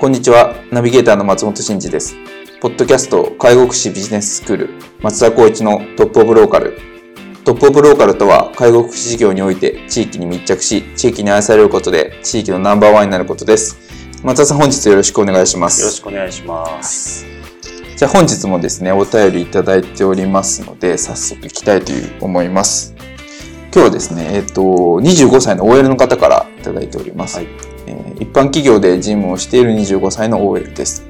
こんにちは。ナビゲーターの松本慎二です。ポッドキャスト介護福祉ビジネススクール松田光一のトップオブローカル。トップオブローカルとは介護福祉事業において地域に密着し、地域に愛されることで地域のナンバーワンになることです。松田さん本日よろしくお願いします。よろしくお願いします。じゃあ本日もですね、お便りいただいておりますので、早速いきたいという思います。今日はですね、えっ、と、25歳の OL の方からいただいております。はい、えー、一般企業で事務をしている25歳の OL です。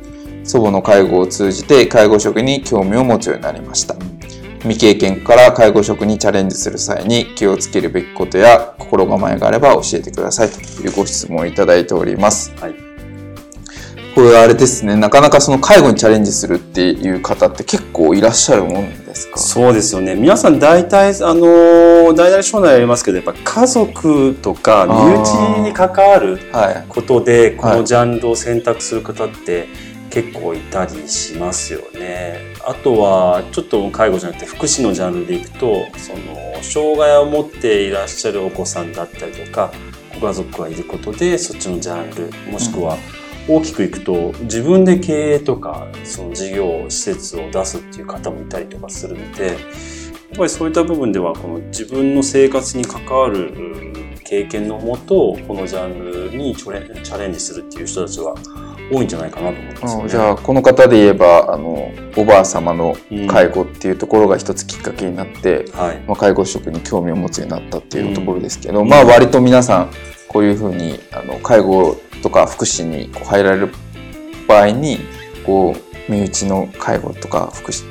祖母の介護を通じて介護職に興味を持つようになりました。未経験から介護職にチャレンジする際に気をつけるべきことや心構えがあれば教えてくださいというご質問をいただいております。はい、これあれですね、なかなかその介護にチャレンジするっていう方って結構いらっしゃるもんですか？そうですよね。皆さん大体、あの、大々省内ありますけど、やっぱ家族とか身内に関わることで、このジャンルを選択する方って、はい結構いたりしますよね。あとはちょっと介護じゃなくて福祉のジャンルでいくとその障害を持っていらっしゃるお子さんだったりとかご家族がいることでそっちのジャンルもしくは大きくいくと自分で経営とかその事業施設を出すっていう方もいたりとかするのでやっぱりそういった部分ではこの自分の生活に関わる経験のもとこのジャンルにチャレンジするっていう人たちは多いんじゃないかなと思います、ね、じゃあこの方で言えばあのおばあ様の介護っていうところが一つきっかけになって、うん、まあ、介護職に興味を持つようになったっていうところですけど、うん、まあ割と皆さんこういうふうにあの介護とか福祉にこう入られる場合にこう身内の介護とか福祉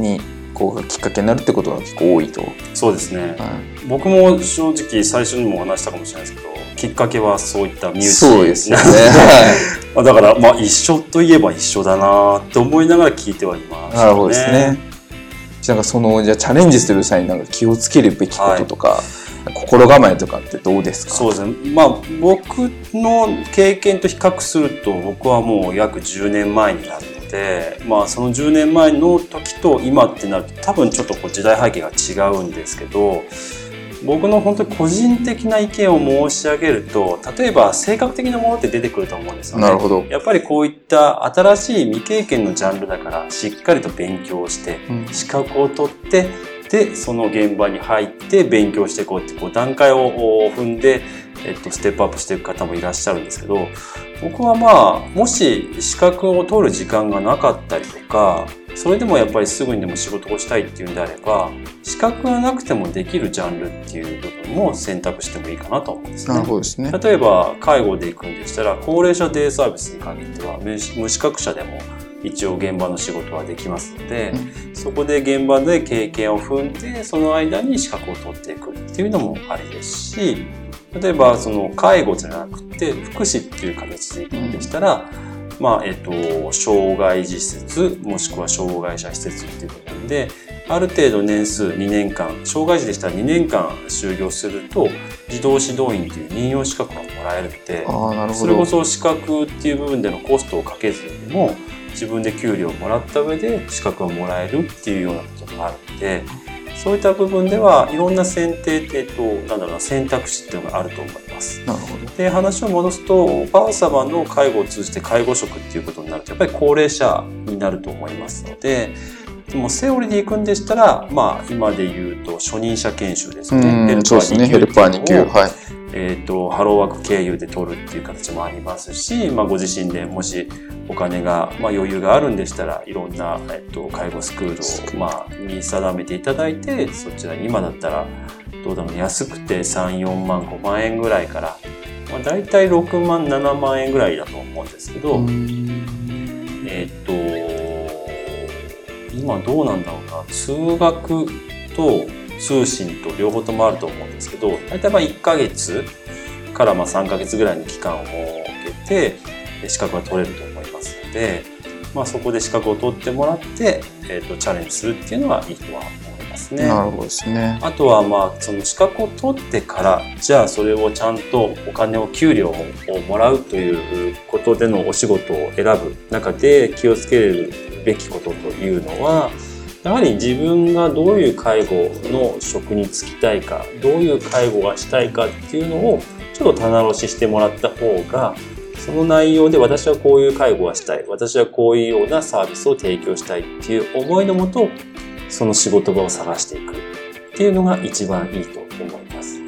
にこうきっかけになるってことが結構多いと。そうですね、はい、僕も正直最初にもお話したかもしれないですけどきっかけはそういった身内そうですね、はい、だからまあ一緒といえば一緒だなって思いながら聞いてはいますね。なるほどですね。なんかそのじゃチャレンジする際になんか気をつけるべきこととか、はい、心構えとかってどうですか？そうですね。まあ僕の経験と比較すると僕はもう約10年前になるので、まあその10年前の時と今ってなると多分ちょっとこう時代背景が違うんですけど。僕の本当に個人的な意見を申し上げると例えば性格的なものって出てくると思うんですよね。なるほどやっぱりこういった新しい未経験のジャンルだからしっかりと勉強して、資格を取ってでその現場に入って勉強していこうってこう段階を踏んで、えっと、ステップアップしていく方もいらっしゃるんですけど僕はまあもし資格を取る時間がなかったりとかそれでもやっぱりすぐにでも仕事をしたいっていうんであれば資格がなくてもできるジャンルっていう部分も選択してもいいかなと思うんですね。なるほどですね例えば介護で行くんでしたら高齢者デイサービスに限っては無資格者でも一応現場の仕事はできますので、うん、そこで現場で経験を踏んでその間に資格を取っていくっていうのもありですし例えばその介護じゃなくて福祉っていう形で行くんでしたら、うんまあ、えっと、障害児施設、もしくは障害者施設っていう部分で、ある程度年数2年間、障害児でしたら2年間就業すると、児童指導員という任用資格がもらえるので、それこそ資格っていう部分でのコストをかけずにも、自分で給料をもらった上で資格をもらえるっていうようなことがあるので、そういった部分ではいろんな選定えっとなんだろうな選択肢っていうのがあると思います。なるほどで話を戻すとおばあ様の介護を通じて介護職っていうことになるとやっぱり高齢者になると思いますので。でもセオリーで行くんでしたら、まあ、今で言うと初任者研修ですね。ヘルパー2級。ね、ヘルパー2級。はい。えっ、と、ハローワーク経由で取るっていう形もありますし、まあ、ご自身でもしお金が、まあ、余裕があるんでしたら、いろんな、えっ、と、介護スクールを、まあ、に定めていただいて、そちら今だったら、どうだろう、安くて3、4万、5万円ぐらいから、まあ、大体6万、7万円ぐらいだと思うんですけど、えっ、と、今どうなんだろうな、通学と通信と両方ともあると思うんですけど、大体まあ1ヶ月からまあ3ヶ月ぐらいの期間を設けて、資格が取れると思いますので、まあそこで資格を取ってもらって、えっ、と、チャレンジするっていうのはいいとは思いますね。なるほどですね。あとはまあその資格を取ってからじゃあそれをちゃんとお金を給料をもらうということでのお仕事を選ぶ中で気をつけるべきことというのはやはり自分がどういう介護の職に就きたいかどういう介護がしたいかっていうのをちょっと棚卸ししてもらった方がその内容で私はこういう介護がしたい私はこういうようなサービスを提供したいっていう思いのもとその仕事場を探していくっていうのが一番いいと思います。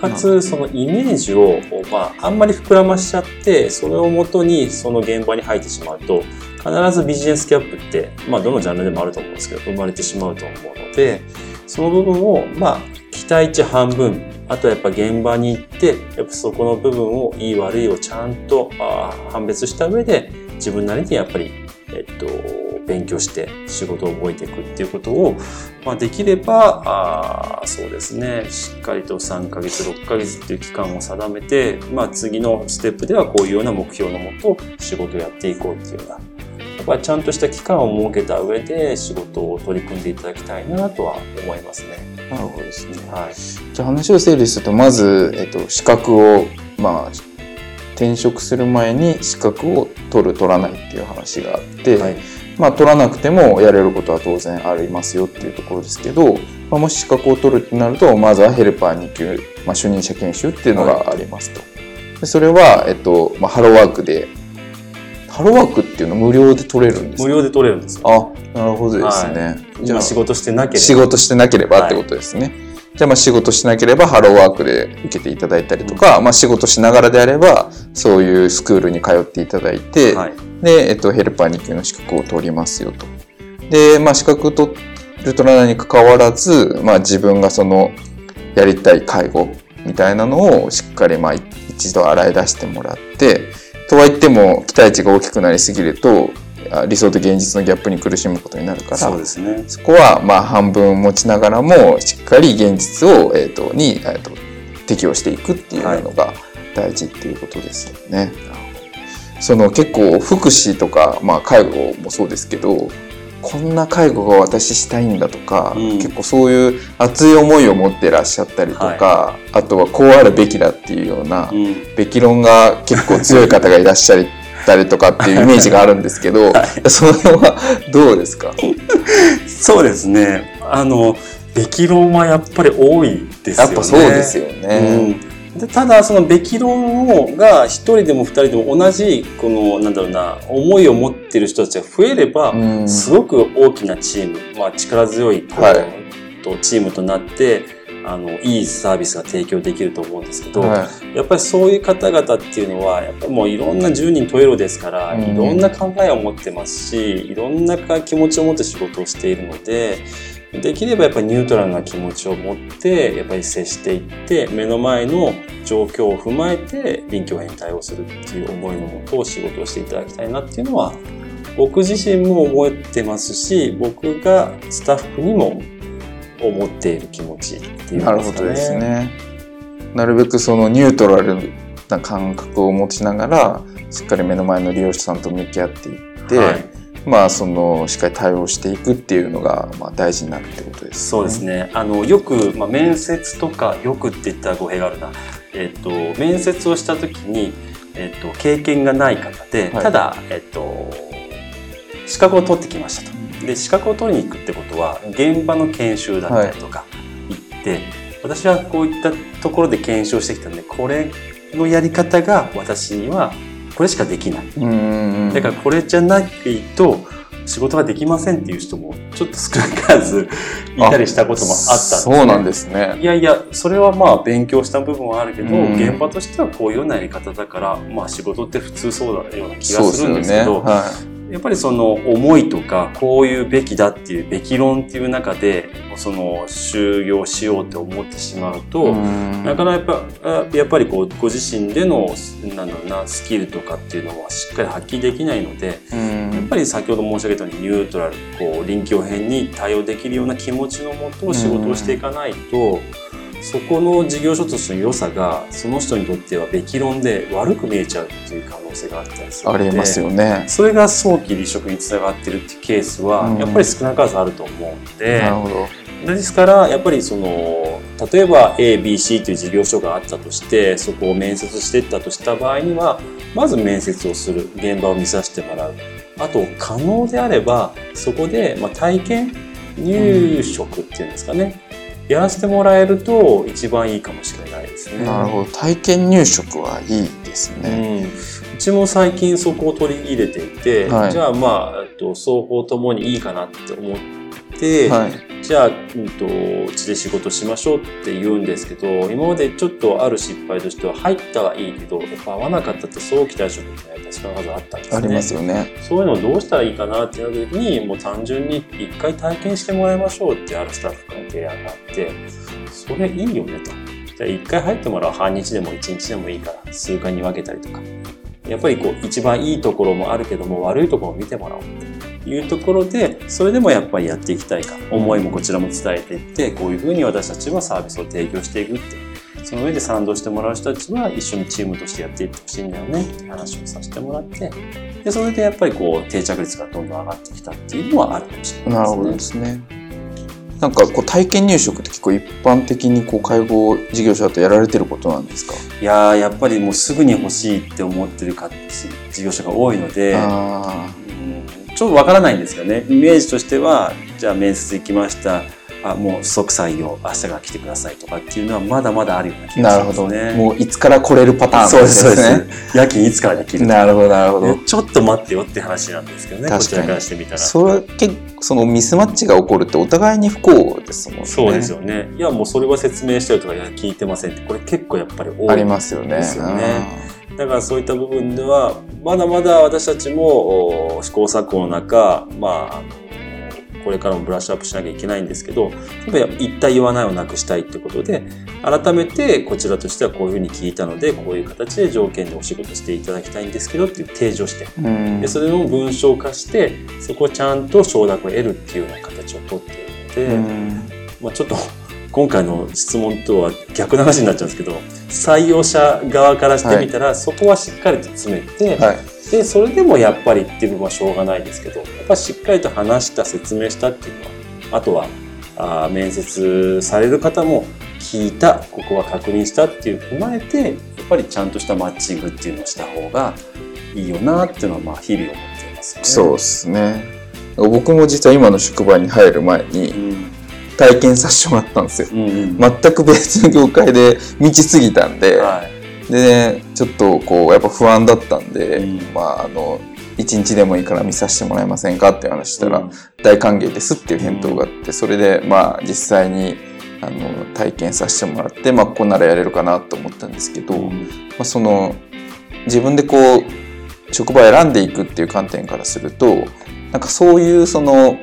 かつ、そのイメージを、まあ、あんまり膨らましちゃって、それをもとにその現場に入ってしまうと、必ずビジネスギャップって、まあ、どのジャンルでもあると思うんですけど、生まれてしまうと思うので、その部分を、まあ、期待値半分、あとはやっぱ現場に行って、やっぱそこの部分をいい悪いをちゃんとあ判別した上で、自分なりにやっぱり、えっと、勉強して仕事を覚えていくっていうことを、まあ、できればあそうですねしっかりと3ヶ月6ヶ月っていう期間を定めて、まあ、次のステップではこういうような目標のもと仕事をやっていこうっていうようなやっぱりちゃんとした期間を設けた上で仕事を取り組んでいただきたいなとは思いますね。なるほどですね。はい、じゃあ話を整理すると、まず、えっと、資格を、まあ、転職する前に資格を取る、取らないっていう話があって、はいまあ、取らなくてもやれることは当然ありますよっていうところですけど、まあ、もし資格を取るってなると、まずはヘルパー2級、まあ、初任者研修っていうのがありますと。でそれは、えっと、まあ、ハローワークで、ハローワークっていうの無料で取れるんですか？無料で取れるんですよ。あ、なるほどですね。じゃあ今仕事してなければ。仕事してなければってことですね。じゃあまあ仕事しなければハローワークで受けていただいたりとか、まあ仕事しながらであればそういうスクールに通っていただいて、はい。で、えっと、ヘルパー2級の資格を取りますよと。で、まあ資格取る取らないに関わらず、まあ自分がそのやりたい介護みたいなのをしっかりまあ一度洗い出してもらって、とは言っても期待値が大きくなりすぎると、あ理想と現実のギャップに苦しむことになるから、そうですね。そこはまあ半分持ちながらもしっかり現実を、えー、とに、えー、と適応していくっていうのが大事っていうことですよね。その結構福祉とか、まあ、介護もそうですけどこんな介護が私したいんだとか、うん結構そういう熱い思いを持ってらっしゃったりとか、あとはこうあるべきだっていうような、うん。べき論が結構強い方がいらっしゃったりとかっていうイメージがあるんですけど、その辺はどうですか？そうですね。あの、べき論はやっぱり多いですよね。やっぱそうですよね。うん、でただそのべき論をが一人でも二人でも同じこのなんだろうな思いを持ってる人たちが増えれば、うん。すごく大きなチーム、まあ、力強いこう、はい。とチームとなってあのいいサービスが提供できると思うんですけど、はやっぱりそういう方々っていうのはやっぱりもういろんな10人十色ですから、うん。いろんな考えを持ってますしいろんな気持ちを持って仕事をしているのでできればやっぱりニュートラルな気持ちを持ってやっぱり接していって目の前の状況を踏まえて臨機応変に対応するっていう思いのもと仕事をしていただきたいなっていうのは僕自身も思ってますし僕がスタッフにも思っている気持ちっていうね。なるほどですね。なるべくそのニュートラルな感覚を持ちながら、しっかり目の前の利用者さんと向き合っていって、はいまあそのしっかり対応していくっていうのがまあ大事になるってことです、そうです。ね。あの、よく、まあ、面接とか、よくって言ったら語弊があるな。えっ、と、面接をしたときに、えっ、と、経験がない方で、はいただ、えっ、と、資格を取ってきましたと。で、資格を取りに行くってことは、現場の研修だったりとか行って、私はこういったところで研修をしてきたので、これのやり方が私には、これしかできない。だからこれじゃないと仕事ができませんっていう人もちょっと少なからずいたりしたこともあったんです、そうなんですね。いやいや、それはまあ勉強した部分はあるけど、うん現場としてはこういうようなやり方だから、まあ仕事って普通そうだような気がす。るんですけど、はやっぱりその思いとか、こういうべきだっていうべき論っていう中で、その就業しようって思ってしまうい。と、うんなかなかやっぱやっぱりこうご自身でのなんだろうなスキルとかっていうのはしっかり発揮できないので、うんやっぱり先ほど申し上げたようにニュートラルこう臨機応変に対応できるような気持ちのもと仕事をしていかないと、そこの事業所としての良さがその人にとってはべき論で悪く見えちゃうっていう可能性があったりするのでありますよね。それが早期離職につながってるっていうケースはうんやっぱり少なからずあると思うので。なるほど。ですからやっぱりその例えば ABC という事業所があったとしてそこを面接していったとした場合にはまず面接をする現場を見させてもらうあと可能であればそこで、まあ、体験入職っていうんですかね、やらせてもらえると一番いいかもしれないですね。なるほど。体験入職はいいですうね。ん、うちも最近そこを取り入れていて、はいじゃあまあえっと双方ともにいいかなって思って、はい。じゃあ、うんと、うちで仕事しましょうって言うんですけど、今までちょっとある失敗としては、入ったはいいけど、やっぱ合わなかったって早期退職ってね、確か数あったんですね。ありますよね。そういうのをどうしたらいいかなってなった時に、もう単純に一回体験してもらいましょうってあるスタッフから提案があって、それいいよねと。じゃあ一回入ってもらう半日でも一日でもいいから、数回に分けたりとか。やっぱりこう、一番いいところもあるけども、悪いところを見てもらおうっていうところで、それでもやっぱりやっていきたいか、思いもこちらも伝えていって、こういうふうに私たちはサービスを提供していくって。その上で賛同してもらう人たちは一緒にチームとしてやっていってほしいんだよねって話をさせてもらって、で、それでやっぱりこう定着率がどんどん上がってきたっていうのはあるかもしれないですね。なるほどですね。なんかこう体験入職って結構一般的にこう介護事業者だとやられてることなんですか？いやーやっぱりもうすぐに欲しいって思ってるか事業者が多いので、ちょっとわからないんですよね。イメージとしては、じゃあ面接行きました。あ、もう即採用、明日から来てくださいとかっていうのはまだまだあるようなあ、気なるほど。がしますね。もういつから来れるパターンそうです、そうですね。夜勤いつからできるなるほどなるほどね。ちょっと待ってよって話なんですけどね、こ確かにちらからしてみたら。それ結構そのミスマッチが起こるってお互いに不幸ですもんね。そうですよね。いや、もうそれは説明したりとか、いや、聞いてませんって、これ結構やっぱり多い。ありますよね。ですよねだからそういった部分では、まだまだ私たちもお試行錯誤の中、まあ、これからもブラッシュアップしなきゃいけないんですけど、やっぱり言った言わないをなくしたいってことで、改めてこちらとしてはこういうふうに聞いたので、こういう形で条件でお仕事していただきたいんですけどっていう提示をして、うん。でそれを文章化して、そこをちゃんと承諾を得るっていうような形をとっているので、うん。まあ、ちょっと今回の質問とは逆の話になっちゃうんですけど採用者側からしてみたら、そこはしっかりと詰めて、はい。でそれでもやっぱりっていう部分はしょうがないですけどやっぱりしっかりと話した説明したっていうのはあとはあー面接される方も聞いたここは確認したっていう踏まえてやっぱりちゃんとしたマッチングっていうのをした方がいいよなっていうのはまあ日々思っていますよね。そうですね。僕も実は今の職場に入る前にうん体験させてもらったんですよ。うんうん。全く別の業界で満ちすぎたんで、はい。でね、ちょっとこう、やっぱ不安だったんで、うん。まあ、あの、一日でもいいから見させてもらえませんかって話したら、うん。大歓迎ですっていう返答があって、それで、まあ、実際に、あの、体験させてもらって、まあ、ここならやれるかなと思ったんですけど、まあ、その、自分でこう、職場を選んでいくっていう観点からすると、なんかそういうその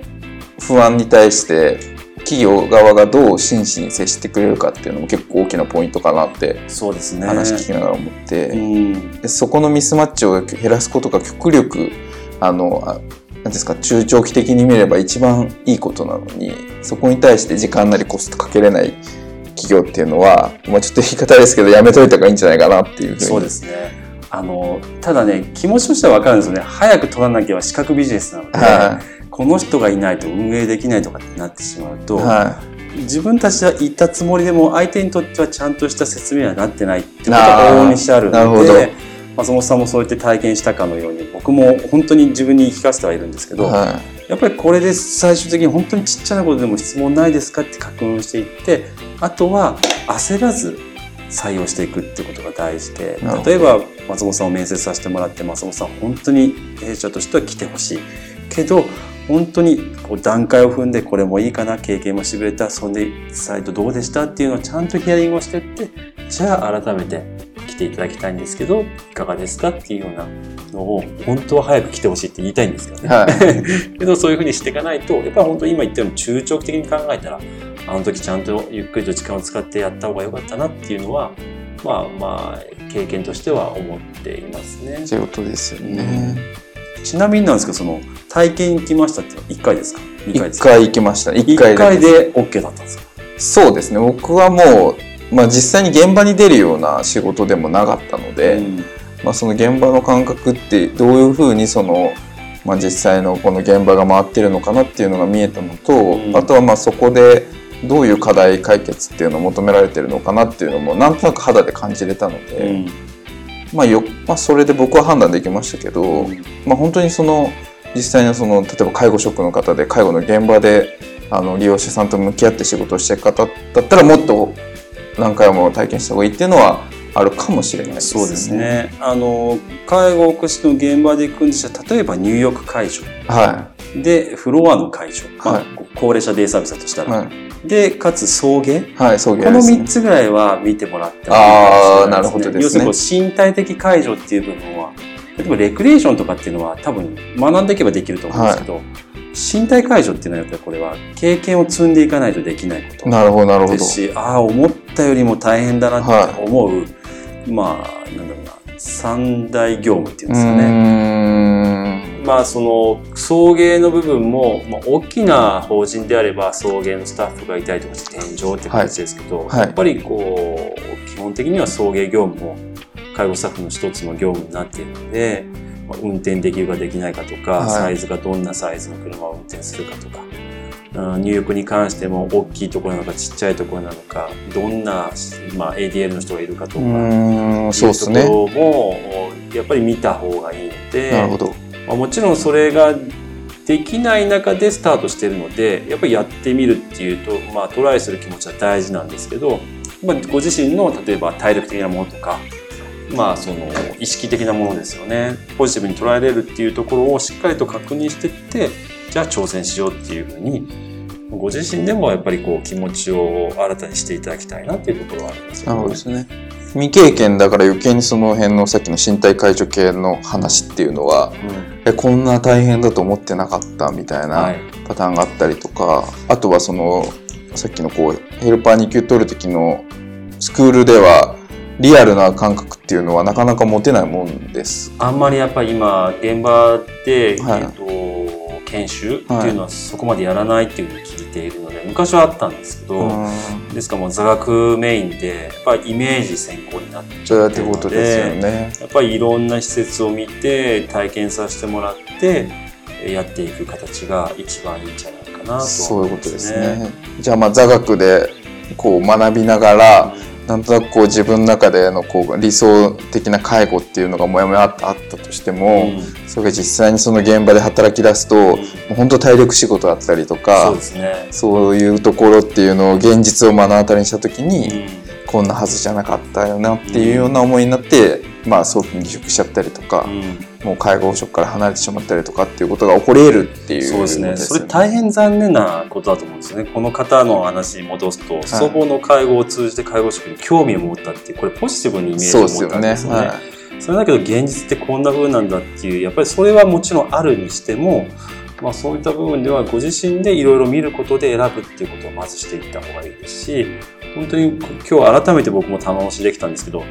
不安に対して、企業側がどう真摯に接してくれるかっていうのも結構大きなポイントかなってそうですね。話聞きながら思って、うんでそこのミスマッチを減らすことが極力あのあなんですか中長期的に見れば一番いいことなのにそこに対して時間なりコストかけれない企業っていうのは、まあ、ちょっと言い方ですけどやめといた方がいいんじゃないかなっていうふうにそうですね。あの、ただね、気持ちとしては分かるんですよね。早く取らなきゃ資格ビジネスなので、はこの人がいないと運営できないとかってなってしまうと、い。は自分たちは言ったつもりでも相手にとってはちゃんとした説明はなってないってことが往々にしてあるので、松本さんもそうやって体験したかのように、僕も本当に自分に言い聞かせてはいるんですけど、い。はやっぱりこれで最終的に本当にちっちゃなことでも質問ないですかって確認していってあとは焦らず採用していくっていうことが大事で例えば松本さんを面接させてもらって松本さん本当に弊社としては来てほしい。けど本当にこう段階を踏んでこれもいいかな経験もしてくれたそんでサイトどうでしたっていうのをちゃんとヒアリングをしてってじゃあ改めて来ていただきたいんですけどいかがですかっていうようなのを本当は早く来てほしいって言いたいんですけどね。はい。けどそういうふうにしていかないとやっぱり本当に今言ったように中長期的に考えたらあの時ちゃんとゆっくりと時間を使ってやった方が良かったなっていうのはまあまあ経験としては思っていますね。ということですよね。ちなみになんですけどその体験行きましたっていうのは1回ですか？2回で一すか？回行きました。一1回回で。で OK だったんですか？そうですね。僕はもう、まあ実際に現場に出るような仕事でもなかったので、うんまあその現場の感覚ってどういうふうにその、まあ実際のこの現場が回ってるのかなっていうのが見えたのと、うんあとはまあそこでどういう課題解決っていうのを求められてるのかなっていうのもなんとなく肌で感じれたので、うんまあよ、まあそれで僕は判断できましたけど、まあ、本当にその実際のその例えば介護職の方で介護の現場であの利用者さんと向き合って仕事をしている方だったらもっと何回も体験した方がいいっていうのはあるかもしれないですね。そうです。ねあの介護福祉の現場で行くんでしたら例えば入浴介助はでフロアの介助、まあはい高齢者デイサービスだとしたい。ら、はい。でかつ送迎はい、送迎このです、ね。3つぐらいは見てもらってもいいかもしれないなるほどですね要するに身体的介助っていう部分は例えばレクリエーションとかっていうのは多分学んでいけばできると思うんですけど、身体介助っていうのはやっぱりこれは経験を積んでいかないとできないことなるほど、なるほど。ですしああ思ったよりも大変だなって思う、まあなんだろうな三大業務っていうんうですかね。まあその送迎の部分も、まあ、大きな法人であれば送迎のスタッフがいたりとかして天井って形ですけど、はいやっぱりこう基本的には送迎業務も介護スタッフの一つの業務になっているので、まあ運転できるかできないかとか、はいサイズがどんなサイズの車を運転するかとか。うん入浴に関しても大きいところなのかちっちゃいところなのかどんな、まあ、ADL の人がいるかとかそうですね。いうところもやっぱり見た方がいいのでなるほど。まあ、もちろんそれができない中でスタートしてるのでやっぱりやってみるっていうと、まあ、トライする気持ちは大事なんですけど、まあ、ご自身の例えば体力的なものとか、まあ、その意識的なものですよねポジティブに捉えれるっていうところをしっかりと確認していってじゃあ挑戦しようっていうふうにご自身でもやっぱりこう気持ちを新たにしていただきたいなっていうところはありますよね。ですね。未経験だから余計にその辺のさっきの身体介助系の話っていうのは、うんえこんな大変だと思ってなかったみたいはないパターンがあったりとか、あとはそのさっきのこうヘルパー2級取る時のスクールではリアルな感覚っていうのはなかなか持てないもんです。あんまりやっぱり今現場で、はいえっと研修っていうのはそこまでやらないっていうふうに聞いているので、昔はあったんですけど、ですからもう座学メインでやっぱりイメージ先行になっちそうやゃっててことですよでね。やっぱりいろんな施設を見て体験させてもらってえやっていく形が一番いいんじゃないかなとはそういうことですね。じゃあまあ座学でこう学びながら、なんとなくこう自分の中でのこう理想的な介護っていうのがもやもやあったとしても、うん。それが実際にその現場で働き出すと、もう本当体力仕事だったりとそかうですね。そういうところっていうのを現実を目の当たりにした時に、うん。こんなはずじゃなかったよなっていうような思いになって、まあ早期に離職しちゃったりとか、もう介護職から離れてしまったりとかっていうことが起こり得るっていうそうですね。それよ大変残念なことだと思うんですよね。この方の話に戻すと、祖母の介護を通じて介護職に興味を持ったっていう、これポジティブにイメージを持ですよね。ったんですよね。はいそれだけど現実ってこんな風なんだっていう、やっぱりそれはもちろんあるにしても、まあそういった部分ではご自身でいろいろ見ることで選ぶっていうことをまずしていった方がいいですし、本当に今日改めて僕も玉押しできたんですけど、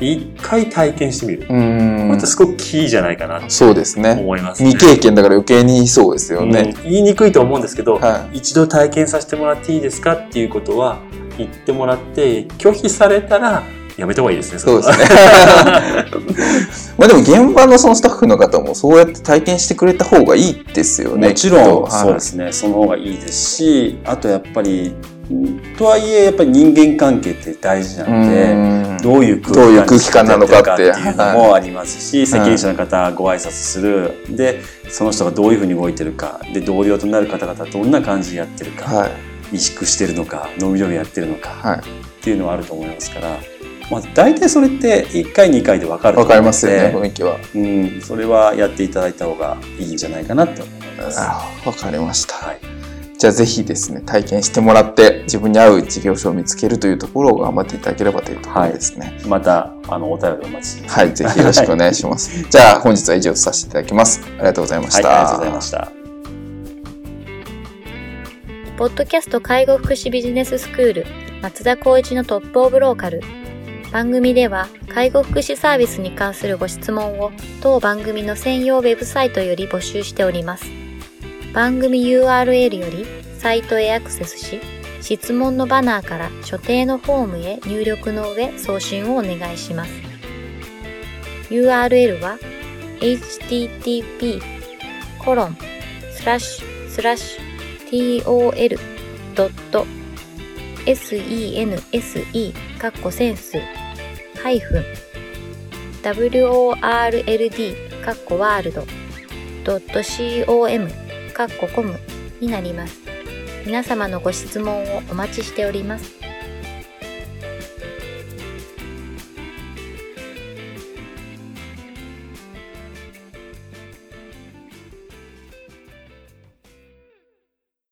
一回体験してみる。うこんれってすごくキーじゃないかなとそうですね。思いますね。未経験だから余計にそうですよね。うん言いにくいと思うんですけど、は一度体験させてもらっていいですかっていうことは言ってもらって拒否されたらやめた方がいいですね。そうですね。ね。まあでも現場のそのスタッフの方もそうやって体験してくれた方がいいですよね。もちろんそうですね、その方がいいですしあとやっぱりんとはいえやっぱり人間関係って大事なので。うんどういう空気感なのかっていうのもありますし、責任者の方ご挨拶するでその人がどういうふうに動いてるかで同僚となる方々どんな感じでやってるか、はい。萎縮してるのか伸び伸びやってるのか、はい。っていうのはあると思いますから、まあ、大体それって1回2回で分かると思かりますよね、雰囲気は。うん、それはやっていただいた方がいいんじゃないかなと思いますわかりました。はい。じゃあぜひですね、体験してもらって、自分に合う事業所を見つけるというところを頑張っていただければというところですね。また、あの、お便りお待ちしてます。はい、ぜひよろしくお願いします。じゃあ本日は以上とさせていただきます。ありがとうございましはい、た。ありがとうございました。ポッドキャスト介護福祉ビジネススクール松田光一のトップオブローカル番組では介護福祉サービスに関するご質問を当番組の専用ウェブサイトより募集しております番組 URL よりサイトへアクセスし質問のバナーから所定のフォームへ入力の上送信をお願いします。URL は http コロンスラッシュスラッシュ tol.sense かっこセンスハイフン world かっこワールド .com かっこコムになります。皆様のご質問をお待ちしております。